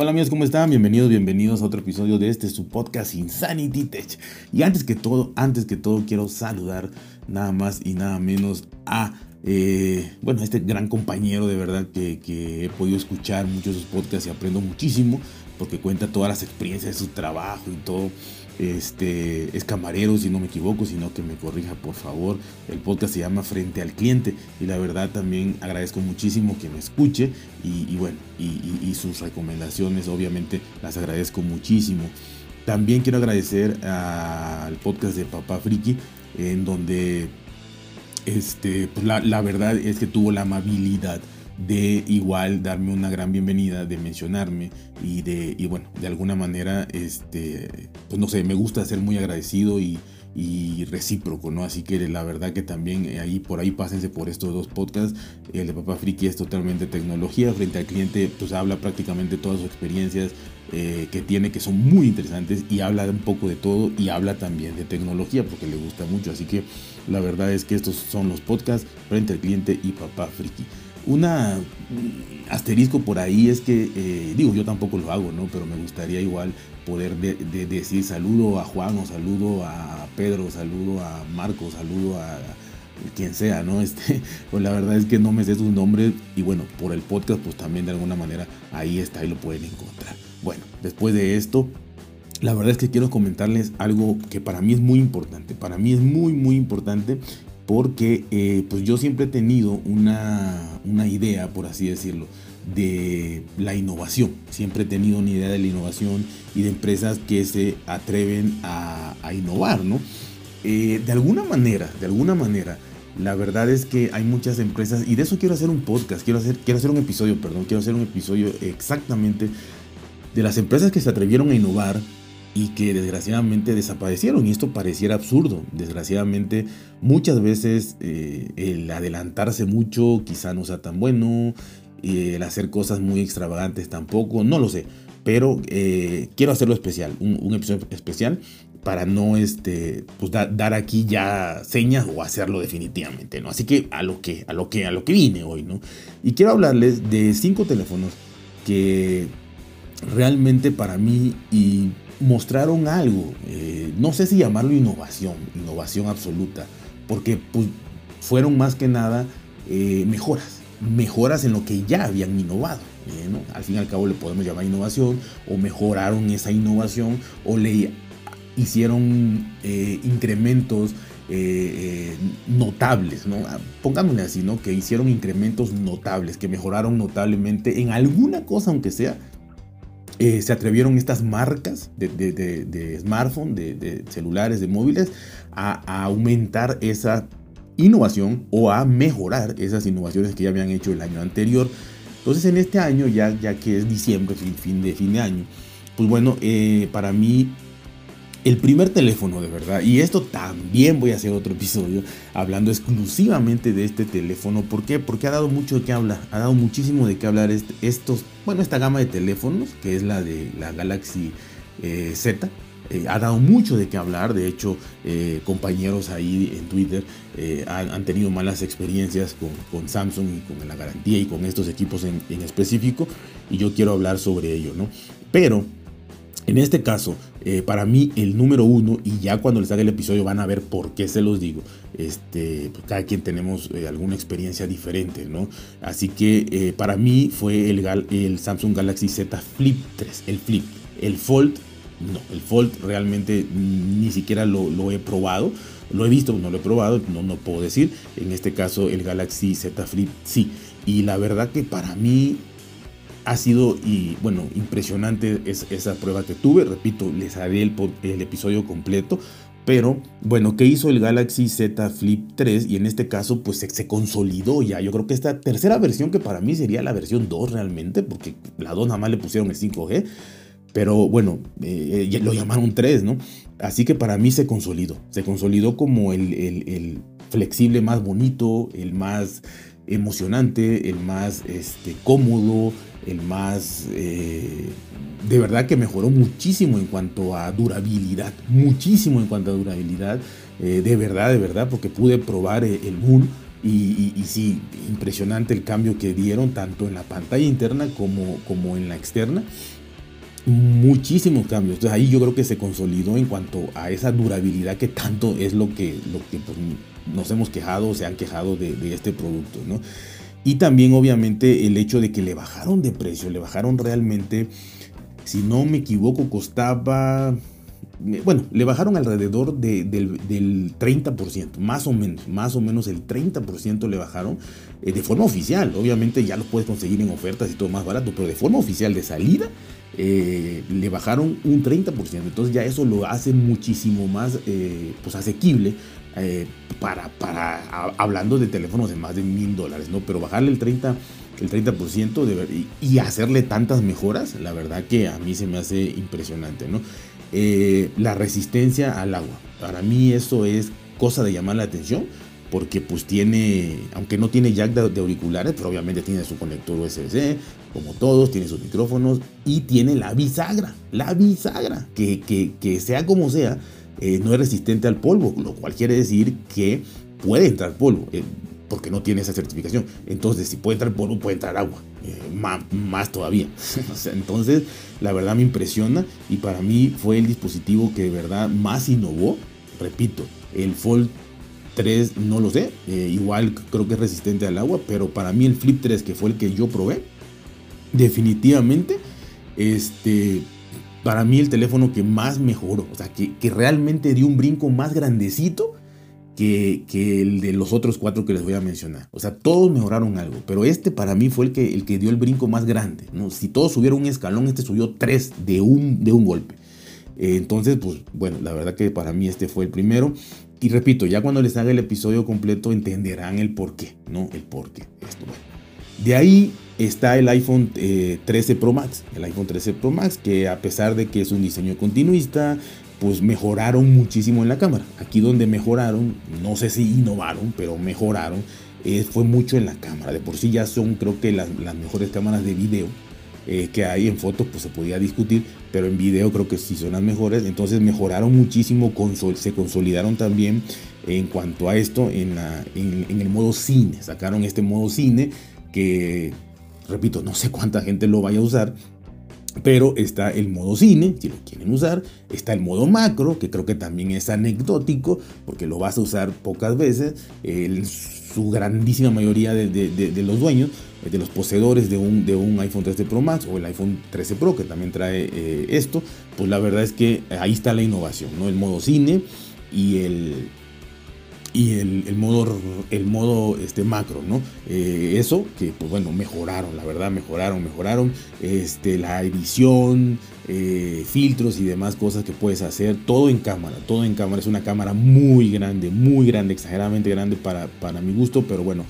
Hola amigos, ¿cómo están? Bienvenidos, bienvenidos a otro episodio de este su podcast Insanity Tech. Y antes que todo, antes que todo quiero saludar nada más y nada menos a eh, bueno, este gran compañero de verdad que, que, he podido escuchar muchos de sus podcasts y aprendo muchísimo porque cuenta todas las experiencias de su trabajo y todo este, es camarero, si no me equivoco, sino que me corrija por favor. El podcast se llama Frente al Cliente y la verdad también agradezco muchísimo que me escuche y, bueno, y, sus recomendaciones obviamente las agradezco muchísimo. También quiero agradecer al podcast de Papá Friki, en donde este, pues la, la verdad es que tuvo la amabilidad de igual darme una gran bienvenida, de mencionarme y de, y bueno, de alguna manera, este, pues no sé, me gusta ser muy agradecido y, y recíproco, ¿no? Así que la verdad que también eh, ahí por ahí pásense por estos dos podcasts. El de Papá Friki es totalmente tecnología, frente al cliente pues habla prácticamente todas sus experiencias eh, que tiene que son muy interesantes y habla un poco de todo y habla también de tecnología porque le gusta mucho. Así que la verdad es que estos son los podcasts frente al cliente y Papá Friki. Una asterisco por ahí es que, eh, digo, yo tampoco lo hago, ¿no? Pero me gustaría igual poder decir saludo a Juan o saludo a Pedro, saludo a Marco, saludo a quien sea, ¿no? Este, pues la verdad es que no me sé sus nombres y bueno, por el podcast pues también de alguna manera ahí está y lo pueden encontrar. Bueno, después de esto, la verdad es que quiero comentarles algo que para mí es muy importante, para mí es muy muy importante porque eh, pues yo siempre he tenido una, idea, por así decirlo, de la innovación. Siempre he tenido una idea de la innovación y de empresas que se atreven a, innovar, ¿no? Eh, de alguna manera, de alguna manera, la verdad es que hay muchas empresas, y de eso quiero hacer un podcast, quiero hacer, quiero hacer un episodio, perdón, quiero hacer un episodio exactamente de las empresas que se atrevieron a innovar y que desgraciadamente desaparecieron. Y esto pareciera absurdo. Desgraciadamente muchas veces eh, el adelantarse mucho quizá no sea tan bueno, el hacer cosas muy extravagantes tampoco, no lo sé. Pero eh, quiero hacerlo especial, un, episodio especial para no este, pues dar aquí ya señas o hacerlo definitivamente, ¿no? Así que a lo que, a lo que, a lo que vine hoy, ¿no? Y quiero hablarles de cinco teléfonos que realmente para mí y mostraron algo, eh, no sé si llamarlo innovación, innovación absoluta, porque pues, fueron más que nada eh, mejoras, mejoras en lo que ya habían innovado. Eh, al fin y al cabo le podemos llamar innovación, o mejoraron esa innovación, o le hicieron incrementos notables, ¿no? Ah, pongámosle así, ¿no? Que hicieron incrementos notables, que mejoraron notablemente en alguna cosa, aunque sea, eh, se atrevieron estas marcas de, de, de, smartphone, de, celulares, de móviles, a, aumentar esa innovación o a mejorar esas innovaciones que ya habían hecho el año anterior. Entonces en este año, ya, ya que es diciembre, fin, fin, de, fin de año, pues bueno, eh, para mí el primer teléfono de verdad, y esto también voy a hacer otro episodio hablando exclusivamente de este teléfono. ¿Por qué? Porque ha dado mucho de qué hablar, ha dado muchísimo de qué hablar estos, bueno, esta gama de teléfonos, que es la de la Galaxy eh, Z. Eh, ha dado mucho de qué hablar, de hecho eh, compañeros ahí en Twitter han, tenido malas experiencias con, Samsung y con la garantía y con estos equipos en, en específico y yo quiero hablar sobre ello, ¿no? Pero en este caso, eh, para mí el número uno, y ya cuando les haga el episodio van a ver por qué se los digo, este, pues, cada quien tenemos eh, alguna experiencia diferente, ¿no? Así que eh, para mí fue el, Samsung Galaxy Z Flip 3, el Flip, el Fold, no, el Fold realmente ni siquiera lo, lo he probado, lo he visto, no lo he probado, no, no puedo decir, en este caso el Galaxy Z Flip sí, y la verdad que para mí ha sido y bueno impresionante esa prueba que tuve. Repito les haré el, el, episodio completo. Pero bueno qué hizo el Galaxy Z Flip 3 y en este caso pues se, consolidó ya. Yo creo que esta tercera versión que para mí sería la versión 2 realmente porque la 2 nada más le pusieron el 5G pero bueno, eh, lo llamaron 3, ¿no? Así que para mí se consolidó. Se consolidó como el, el, el, flexible más bonito, el más emocionante, el más este, cómodo, el más... Eh, de verdad que mejoró muchísimo en cuanto a durabilidad, muchísimo en cuanto a durabilidad, eh, de verdad, de verdad, porque pude probar eh, el Moon y, sí, impresionante el cambio que dieron tanto en la pantalla interna como, como en la externa. muchísimos cambios. Entonces ahí yo creo que se consolidó en cuanto a esa durabilidad que tanto es lo que, lo que pues, nos hemos quejado, se han quejado de, de, este producto, ¿no? Y también obviamente el hecho de que le bajaron de precio, le bajaron realmente, si no me equivoco, costaba bueno, le bajaron alrededor del, 30%, más o menos, más o menos el 30% le bajaron eh, de forma oficial. Obviamente ya lo puedes conseguir en ofertas y todo más barato, pero de forma oficial de salida eh, le bajaron un 30%. Entonces ya eso lo hace muchísimo más eh, pues asequible para, para hablando de teléfonos de más de mil dólares, ¿no? Pero bajarle el 30% el 30% de, y hacerle tantas mejoras, la verdad que a mí se me hace impresionante, ¿no? Eh, la resistencia al agua. Para mí eso es cosa de llamar la atención porque pues tiene, aunque no tiene jack de, auriculares, pero obviamente tiene su conector USB-C, como todos, tiene sus micrófonos y tiene la bisagra, la bisagra, que, que, sea como sea, eh, no es resistente al polvo, lo cual quiere decir que puede entrar polvo. Eh, porque no tiene esa certificación. Entonces, si puede entrar polvo, puede entrar agua. Eh, más, todavía. entonces, la verdad me impresiona y para mí fue el dispositivo que de verdad más innovó. Repito, el Fold 3 no lo sé, eh, igual creo que es resistente al agua, pero para mí el Flip 3, que fue el que yo probé, definitivamente, este, para mí el teléfono que más mejoró, o sea, que, que realmente dio un brinco más grandecito que, el de los otros cuatro que les voy a mencionar. O sea, todos mejoraron algo, pero este para mí fue el que, el que dio el brinco más grande. ¿no? Si todos subieron un escalón, este subió tres de un, de un golpe. Eh, entonces, pues bueno, la verdad que para mí este fue el primero. Y repito, ya cuando les haga el episodio completo entenderán el por qué, ¿no? El por qué. Esto, De ahí está el iPhone 13 eh, Pro Max. El iPhone 13 Pro Max, que a pesar de que es un diseño continuista, pues mejoraron muchísimo en la cámara. Aquí donde mejoraron, no sé si innovaron, pero mejoraron, eh, fue mucho en la cámara. De por sí ya son creo que las, mejores cámaras de video eh, que hay en fotos, pues se podía discutir, pero en video creo que sí son las mejores. Entonces mejoraron muchísimo, se consolidaron también en cuanto a esto en, la, en el modo cine. Sacaron este modo cine que, repito, no sé cuánta gente lo vaya a usar, pero está el modo cine, si lo quieren usar. Está el modo macro, que creo que también es anecdótico, porque lo vas a usar pocas veces. su grandísima mayoría de, los dueños, eh, de los poseedores de un, de un, iPhone 13 Pro Max o el iPhone 13 Pro, que también trae eh, esto, pues la verdad es que ahí está la innovación, ¿no? El modo cine y el, y el, modo, el modo este, macro, ¿no? Eh, eso que, pues bueno, mejoraron, la verdad, mejoraron, mejoraron. Este, la edición, eh, filtros y demás cosas que puedes hacer, todo en cámara, todo en cámara. Es una cámara muy grande, muy grande, exageradamente grande para, para mi gusto, pero bueno,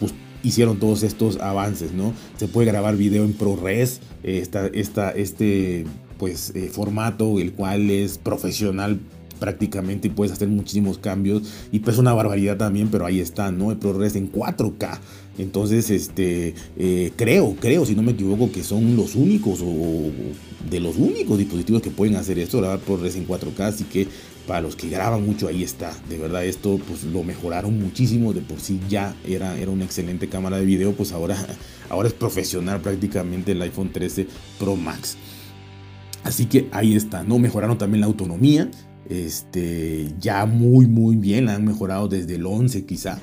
pues hicieron todos estos avances, ¿no? Se puede grabar video en ProRes, esta, esta, este pues eh, formato, el cual es profesional prácticamente y puedes hacer muchísimos cambios y pues una barbaridad también, pero ahí está, ¿no? El ProRes en 4K. Entonces, este, eh, creo, creo, si no me equivoco, que son los únicos o de los únicos dispositivos que pueden hacer esto, grabar ProRes en 4K, así que para los que graban mucho ahí está. De verdad esto pues lo mejoraron muchísimo, de por sí ya era, era una excelente cámara de video, pues ahora, ahora es profesional prácticamente el iPhone 13 Pro Max. Así que ahí está, ¿no? Mejoraron también la autonomía este, ya muy, muy bien, han mejorado desde el 11 quizá,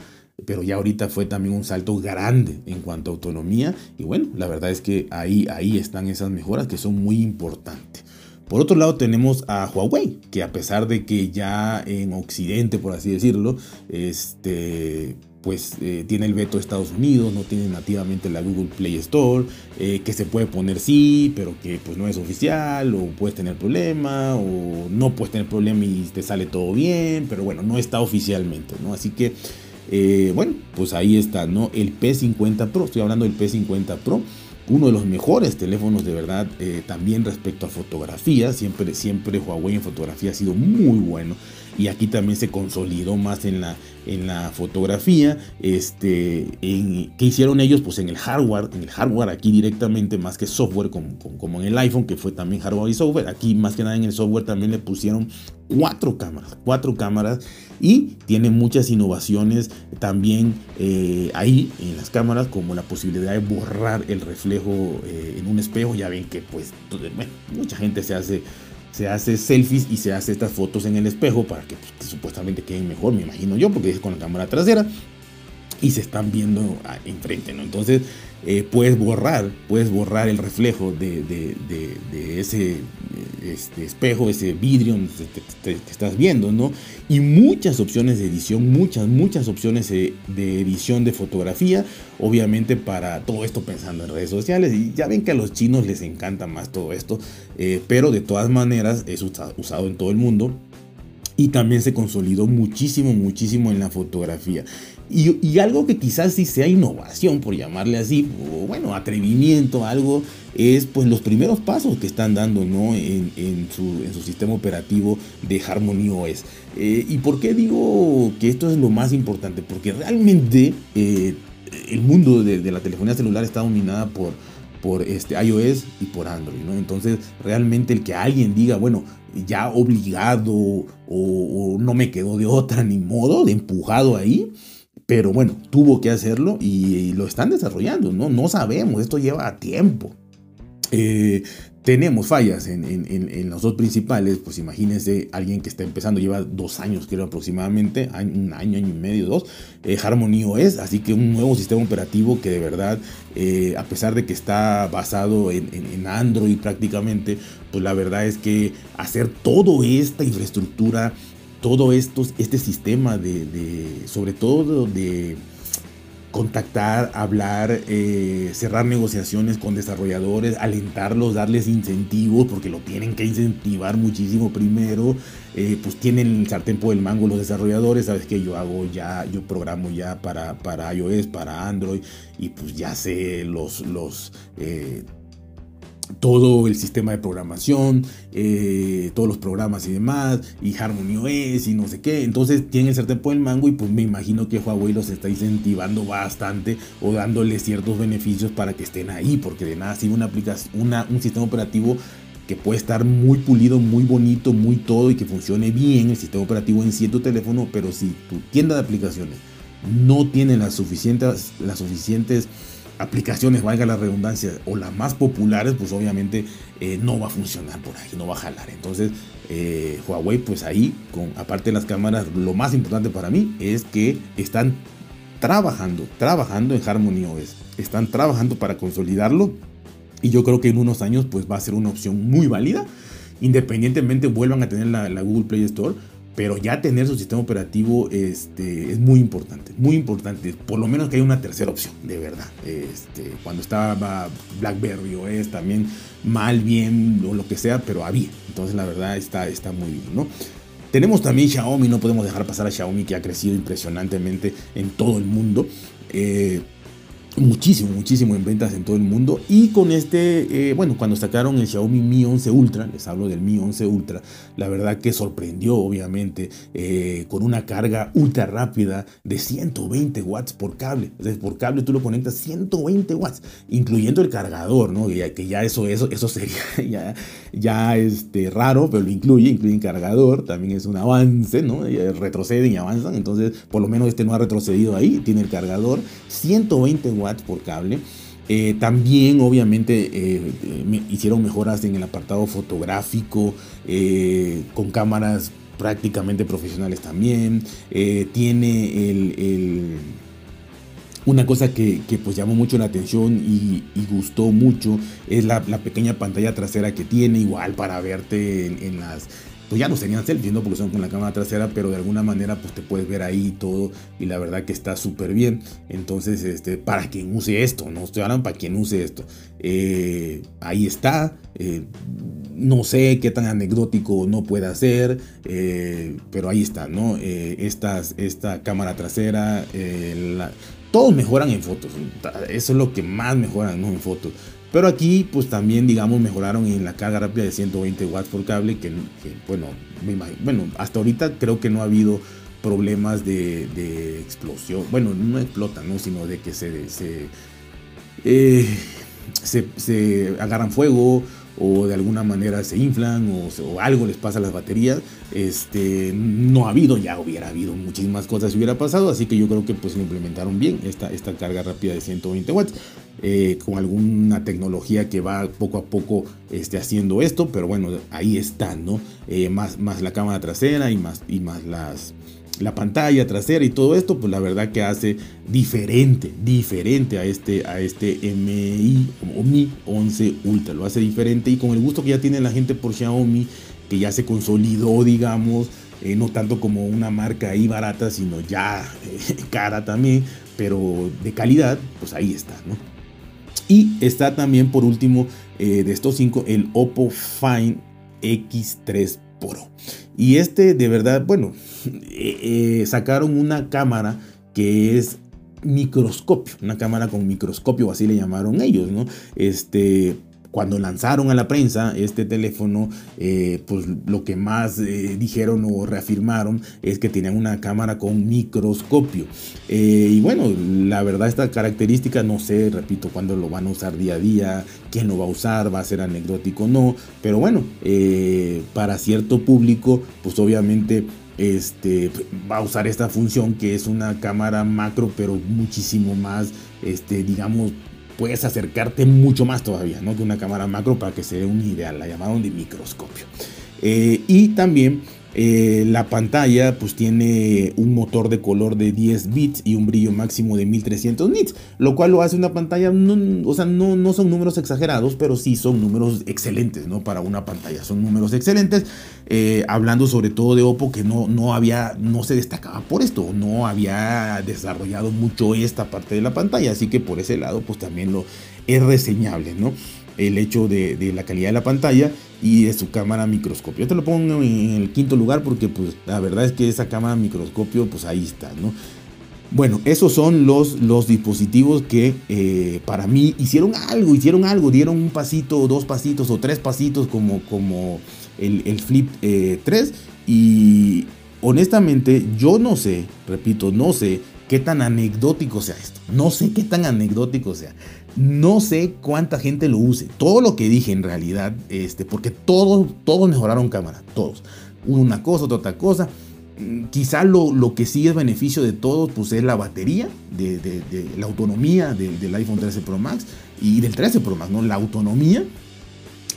pero ya ahorita fue también un salto grande en cuanto a autonomía. Y bueno, la verdad es que ahí, ahí están esas mejoras que son muy importantes. Por otro lado tenemos a Huawei, que a pesar de que ya en Occidente, por así decirlo, este, pues eh, tiene el veto de Estados Unidos, no tiene nativamente la Google Play Store, eh, que se puede poner sí, pero que pues no es oficial, o puedes tener problema, o no puedes tener problema y te sale todo bien, pero bueno, no está oficialmente, ¿no? Así que, eh, bueno, pues ahí está, ¿no? El P50 Pro, estoy hablando del P50 Pro, uno de los mejores teléfonos de verdad también respecto a fotografía, siempre, siempre Huawei en fotografía ha sido muy bueno y aquí también se consolidó más en la, en la fotografía. Este, ¿Qué hicieron ellos? Pues en el hardware, en el hardware aquí directamente, más que software, como, como, en el iPhone, que fue también hardware y software. Aquí más que nada en el software también le pusieron cuatro cámaras, cuatro cámaras y tiene muchas innovaciones también eh, ahí en las cámaras, como la posibilidad de borrar el reflejo eh, en un espejo. Ya ven que pues, mucha gente se hace se hace selfies y se hace estas fotos en el espejo para que, pues, supuestamente queden mejor, me imagino yo, porque es con la cámara trasera y se están viendo enfrente, ¿no? Entonces eh, puedes borrar, puedes borrar el reflejo de, ese este espejo, ese vidrio que, estás viendo, ¿no? Y muchas opciones de edición, muchas, muchas opciones de, edición de fotografía, obviamente para todo esto pensando en redes sociales. Y ya ven que a los chinos les encanta más todo esto, eh, pero de todas maneras es usado en todo el mundo y también se consolidó muchísimo, muchísimo en la fotografía. Y, algo que quizás sí sea innovación, por llamarle así, o bueno, atrevimiento, algo, es pues los primeros pasos que están dando ¿no? en, su, en su, sistema operativo de Harmony OS. Eh, ¿Y por qué digo que esto es lo más importante? Porque realmente eh, el mundo de, de, la telefonía celular está dominada por, por este iOS y por Android, ¿no? Entonces, realmente el que alguien diga, bueno, ya obligado o, no me quedó de otra ni modo, de empujado ahí, pero bueno, tuvo que hacerlo y, lo están desarrollando, ¿no? No sabemos, esto lleva tiempo. Eh, tenemos fallas en, los dos principales, pues imagínense alguien que está empezando, lleva dos años creo aproximadamente, un año, año y medio, dos, eh, Harmony OS, así que un nuevo sistema operativo que de verdad, eh, a pesar de que está basado en, Android prácticamente, pues la verdad es que hacer toda esta infraestructura todo esto, este sistema de, sobre todo de contactar, hablar, eh, cerrar negociaciones con desarrolladores, alentarlos, darles incentivos, porque lo tienen que incentivar muchísimo primero, eh, pues tienen el sartén por el mango los desarrolladores, sabes que yo hago ya, yo programo ya para, para iOS, para Android, y pues ya sé los, los eh, todo el sistema de programación, eh, todos los programas y demás, y Harmony OS y no sé qué. Entonces tienen el sartén por el mango y pues me imagino que Huawei los está incentivando bastante o dándoles ciertos beneficios para que estén ahí, porque de nada sirve una aplicación, una, un sistema operativo que puede estar muy pulido, muy bonito, muy todo y que funcione bien el sistema operativo en cierto teléfono, pero si tu tienda de aplicaciones no tiene las suficientes, las suficientes aplicaciones, valga la redundancia, o las más populares, pues obviamente eh, no va a funcionar por ahí, no va a jalar. Entonces, eh, Huawei, pues ahí, con, aparte de las cámaras, lo más importante para mí es que están trabajando, trabajando en Harmony OS. Están trabajando para consolidarlo y yo creo que en unos años pues va a ser una opción muy válida. Independientemente vuelvan a tener la Google Play Store, pero ya tener su sistema operativo este, es muy importante, muy importante. Por lo menos que haya una tercera opción, de verdad. Este, cuando estaba BlackBerry o es también mal, bien o lo que sea, pero había. Entonces la verdad está, está muy bien, ¿no? Tenemos también Xiaomi, no podemos dejar pasar a Xiaomi que ha crecido impresionantemente en todo el mundo. Eh, muchísimo, muchísimo en ventas en todo el mundo. Y con este, eh, bueno, cuando sacaron el Xiaomi Mi 11 Ultra, les hablo del Mi 11 Ultra, la verdad que sorprendió, obviamente, eh, con una carga ultra rápida de 120 watts por cable. Entonces, por cable tú lo conectas 120 watts, incluyendo el cargador, ¿no? Que ya, eso, eso, eso sería ya, ya este, raro, pero lo incluye, incluye el cargador, también es un avance, ¿no? Retroceden y avanzan, entonces, por lo menos este no ha retrocedido ahí, tiene el cargador, 120 watts por cable. Eh, también obviamente eh, hicieron mejoras en el apartado fotográfico eh, con cámaras prácticamente profesionales también. tiene el, una cosa que, pues llamó mucho la atención y, gustó mucho es la, pequeña pantalla trasera que tiene, igual para verte en las pues ya no serían selfies, ¿no? Porque son con la cámara trasera, pero de alguna manera pues te puedes ver ahí todo y la verdad que está súper bien. Entonces, este, para quien use esto, no estoy hablando para quien use esto. Eh, ahí está. Eh, no sé qué tan anecdótico no puede ser, eh, pero ahí está, ¿no? Estas, esta cámara trasera, todos mejoran en fotos. Eso es lo que más mejoran en fotos. Pero aquí, pues también, digamos, mejoraron en la carga rápida de 120 watts por cable, que, bueno, bueno, hasta ahorita creo que no ha habido problemas de, explosión. Bueno, no explota, ¿no? Sino de que se, se, eh, se agarran fuego o de alguna manera se inflan o, algo les pasa a las baterías. Este, no ha habido, ya hubiera habido muchísimas cosas si hubiera pasado, así que yo creo que pues lo implementaron bien esta, esta carga rápida de 120 watts. Eh, con alguna tecnología que va poco a poco este, haciendo esto, pero bueno, ahí está, ¿no? Eh, más, más la cámara trasera y más, y más las, la pantalla trasera y todo esto, pues la verdad que hace diferente, diferente a este, a este MI o Mi 11 Ultra. Lo hace diferente y con el gusto que ya tiene la gente por Xiaomi, que ya se consolidó, digamos, eh, no tanto como una marca ahí barata, sino ya eh, cara también, pero de calidad, pues ahí está, ¿no? Y está también por último eh, de estos cinco el Oppo Find X3 Pro. Y este de verdad, bueno, eh, eh, sacaron una cámara que es microscopio, una cámara con microscopio, así le llamaron ellos, ¿no? Este, cuando lanzaron a la prensa este teléfono, eh, pues lo que más eh, dijeron o reafirmaron es que tenían una cámara con microscopio. Eh, y bueno, la verdad esta característica no sé, repito, cuándo lo van a usar día a día, quién lo va a usar, va a ser anecdótico o no, pero bueno, para cierto público, pues obviamente este, va a usar esta función que es una cámara macro, pero muchísimo más, este, digamos, puedes acercarte mucho más todavía, ¿no? Que una cámara macro para que se dé un ideal, la llamaron de microscopio. Eh, y también eh, la pantalla pues tiene un motor de color de 10 bits y un brillo máximo de 1300 nits, lo cual lo hace una pantalla, o sea, no, no son números exagerados, pero sí son números excelentes, ¿no? Para una pantalla, son números excelentes, eh, hablando sobre todo de Oppo que no, no había, no se destacaba por esto, no había desarrollado mucho esta parte de la pantalla, así que por ese lado pues también lo es reseñable, ¿no? El hecho de, la calidad de la pantalla y de su cámara microscopio. Yo te lo pongo en el quinto lugar porque pues la verdad es que esa cámara microscopio pues ahí está, ¿no? Bueno, esos son los, los dispositivos que eh, para mí hicieron algo, hicieron algo, dieron un pasito, dos pasitos o tres pasitos como, como el, Flip 3 eh, y honestamente yo no sé, repito, no sé qué tan anecdótico sea esto. No sé qué tan anecdótico sea. No sé cuánta gente lo use. Todo lo que dije en realidad, este, porque todos, todos mejoraron cámara, todos. Una cosa, otra, cosa. Mm, quizá lo, lo, que sí es beneficio de todos, pues es la batería, de, la autonomía del iPhone 13 Pro Max y del 13 Pro Max, ¿no? La autonomía.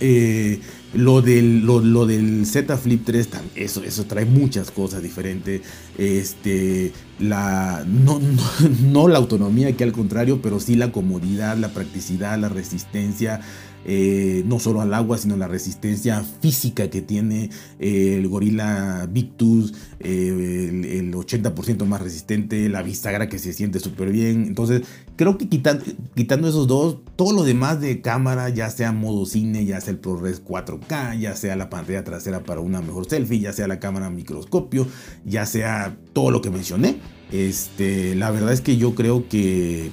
Eh, lo del, lo, del Z Flip 3, eso, eso trae muchas cosas diferentes. Este, la, no, no, la autonomía, que al contrario, pero sí la comodidad, la practicidad, la resistencia. Eh, no solo al agua, sino la resistencia física que tiene eh, el gorila Victus, eh, el, 80% más resistente, la bisagra que se siente súper bien. Entonces, creo que quitando, quitando esos dos, todo lo demás de cámara, ya sea modo cine, ya sea el ProRes 4K, ya sea la pantalla trasera para una mejor selfie, ya sea la cámara microscopio, ya sea todo lo que mencioné. Este, la verdad es que yo creo que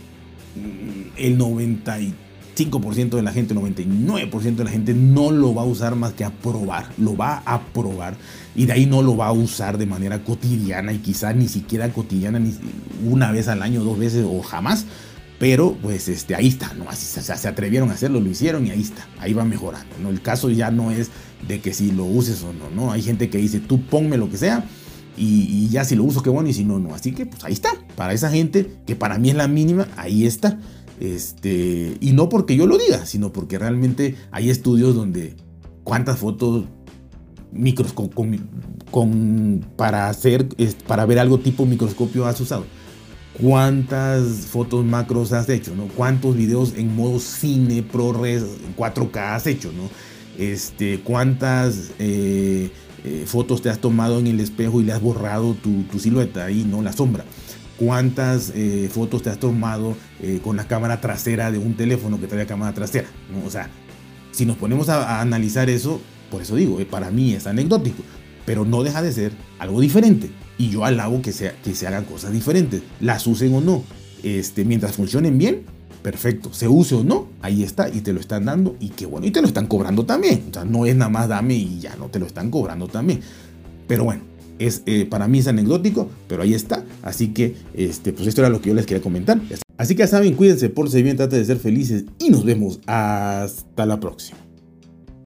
el 90 5% de la gente, 99% de la gente no lo va a usar más que a probar, lo va a probar y de ahí no lo va a usar de manera cotidiana y quizá ni siquiera cotidiana, ni una vez al año, dos veces o jamás. Pero pues este, ahí está, ¿no? Así, se atrevieron a hacerlo, lo hicieron y ahí está, ahí va mejorando. ¿no? El caso ya no es de que si lo uses o no, ¿no? Hay gente que dice, tú ponme lo que sea y, y ya si lo uso, qué bueno, y si no, no. Así que pues ahí está, para esa gente, que para mí es la mínima, ahí está. Este, y no porque yo lo diga, sino porque realmente hay estudios donde cuántas fotos microscopio con, para hacer para ver algo tipo microscopio has usado cuántas fotos macros has hecho no cuántos videos en modo cine ProRes 4K has hecho no este cuántas eh, eh, fotos te has tomado en el espejo y le has borrado tu, silueta ahí, ¿no? La sombra. ¿Cuántas eh, fotos te has tomado eh, con la cámara trasera de un teléfono que trae cámara trasera? O sea, si nos ponemos a, analizar eso, por eso digo, para mí es anecdótico, pero no deja de ser algo diferente. Y yo alabo que, sea, que se hagan cosas diferentes, las usen o no, este, mientras funcionen bien, perfecto. Se use o no, ahí está y te lo están dando y qué bueno. Y te lo están cobrando también. O sea, no es nada más dame y ya no te lo están cobrando también. Pero bueno, es, eh, para mí es anecdótico, pero ahí está. Así que, este, pues esto era lo que yo les quería comentar. Así que ya saben, cuídense, por si bien, traten de ser felices y nos vemos hasta la próxima.